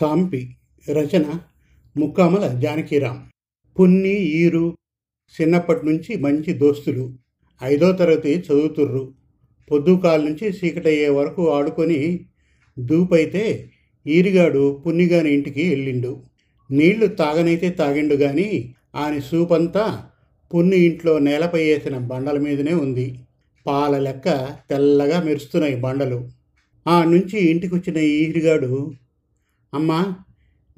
సాంపి రచన ముక్కామల జానకీరాం పున్ని ఈరు చిన్నప్పటి నుంచి మంచి దోస్తులు. ఐదో తరగతి చదువుతుర్రు. పొద్దుకాల నుంచి చీకటయ్యే వరకు ఆడుకొని దూపైతే ఈరిగాడు పున్నిగాని ఇంటికి వెళ్ళిండు. నీళ్ళు తాగనైతే తాగిండు గాని ఆని సూపంతా పున్ని ఇంట్లో నేలపై వేసిన బండల మీదనే ఉంది. పాల లెక్క తెల్లగా మెరుస్తున్నాయి బండలు. ఆ నుంచి ఇంటికి వచ్చిన ఈరిగాడు అమ్మా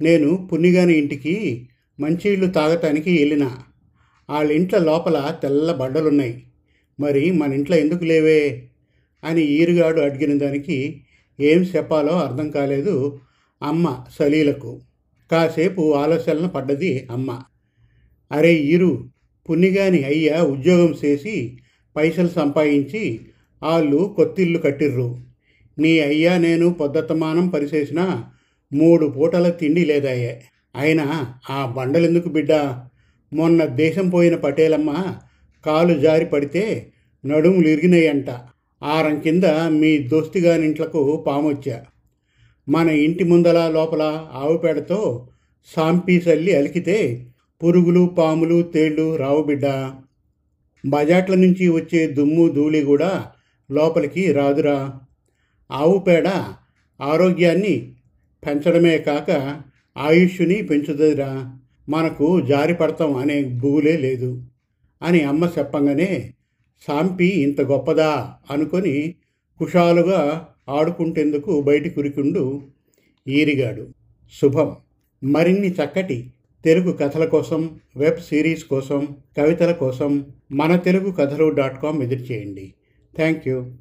నేను పున్నిగాని ఇంటికి మంచినీళ్ళు తాగటానికి వెళ్ళిన. వాళ్ళ ఇంట్లో లోపల తెల్ల బండలున్నాయి. మరి మన ఇంట్లో ఎందుకు లేవే? అని ఈరుగాడు అడిగిన దానికి ఏం చెప్పాలో అర్థం కాలేదు అమ్మ సలీలకు. కాసేపు ఆలోచనలు పడ్డది అమ్మ. అరే ఈరు పున్నిగాని అయ్య ఉద్యోగం చేసి పైసలు సంపాదించి వాళ్ళు కొత్తిల్లు కట్టిర్రు. నీ అయ్యా నేను పొద్దతమానం పరిచేసినా మూడు పూటల తిండి లేదాయే. అయినా ఆ బండలెందుకు బిడ్డ? మొన్న దేశం పోయిన పటేలమ్మ కాలు జారి పడితే నడుములు ఇరిగినాయంట ఆరం కింద మీ దోస్తిగానింట్లకు పామొచ్చా. మన ఇంటి ముందల లోపల ఆవు పేడతో సాంపి చల్లి అలికితే పురుగులు పాములు తేళ్ళు రావు బిడ్డ. బజాట్ల నుంచి వచ్చే దుమ్ము ధూళి కూడా లోపలికి రాదురా. ఆవు పేడ ఆరోగ్యాన్ని పెంచడమే కాక ఆయుష్ని పెంచుతుందిరా మనకు జారి పడతాం అనే బూలే లేదు అని అమ్మ చెప్పంగానే సాంపి ఇంత గొప్పదా? అనుకొని కుషాలుగా ఆడుకుంటేందుకు బయటి కురికుండు ఈరిగాడు. శుభం. మరిన్ని చక్కటి తెలుగు కథల కోసం వెబ్ సిరీస్ కోసం కవితల కోసం మన తెలుగు కథలు డాట్ కామ్ ఎదురు చేయండి థ్యాంక్ యూ.